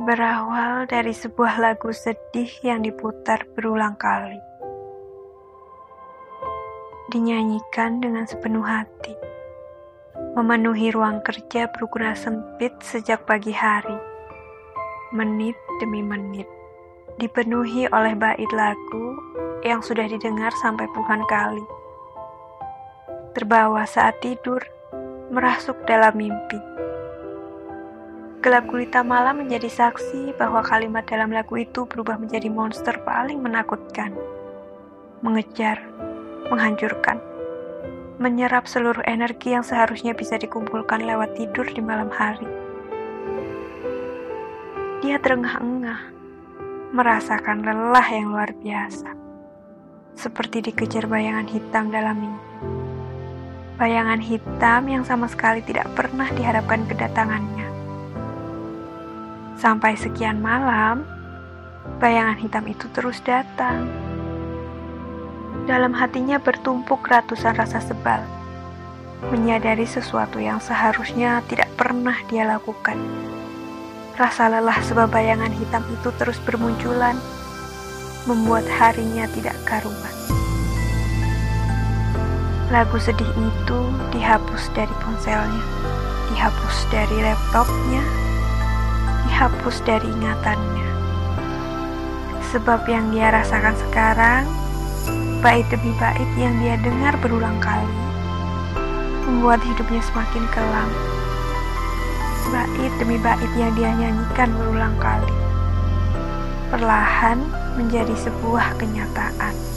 Berawal dari sebuah lagu sedih yang diputar berulang kali. Dinyanyikan dengan sepenuh hati. Memenuhi ruang kerja berukuran sempit sejak pagi hari. Menit demi menit. Dipenuhi oleh bait lagu yang sudah didengar sampai puluhan kali. Terbawa saat tidur, merasuk dalam mimpi Gelap gulita malam menjadi saksi bahwa kalimat dalam lagu itu berubah menjadi monster paling menakutkan. Mengejar, menghancurkan, menyerap seluruh energi yang seharusnya bisa dikumpulkan lewat tidur di malam hari. Dia terengah-engah, merasakan lelah yang luar biasa. Seperti dikejar bayangan hitam dalam mimpi. Bayangan hitam yang sama sekali tidak pernah diharapkan kedatangannya Sampai sekian malam, bayangan hitam itu terus datang. Dalam hatinya bertumpuk ratusan rasa sebal, menyadari sesuatu yang seharusnya tidak pernah dia lakukan. Rasa lelah sebab bayangan hitam itu terus bermunculan, membuat harinya tidak karuan. Lagu sedih itu dihapus dari ponselnya, dihapus dari laptopnya, dihapus dari ingatannya. Sebab yang dia rasakan sekarang, bait demi bait yang dia dengar berulang kali, membuat hidupnya semakin kelam. Bait demi bait yang dia nyanyikan berulang kali, perlahan menjadi sebuah kenyataan.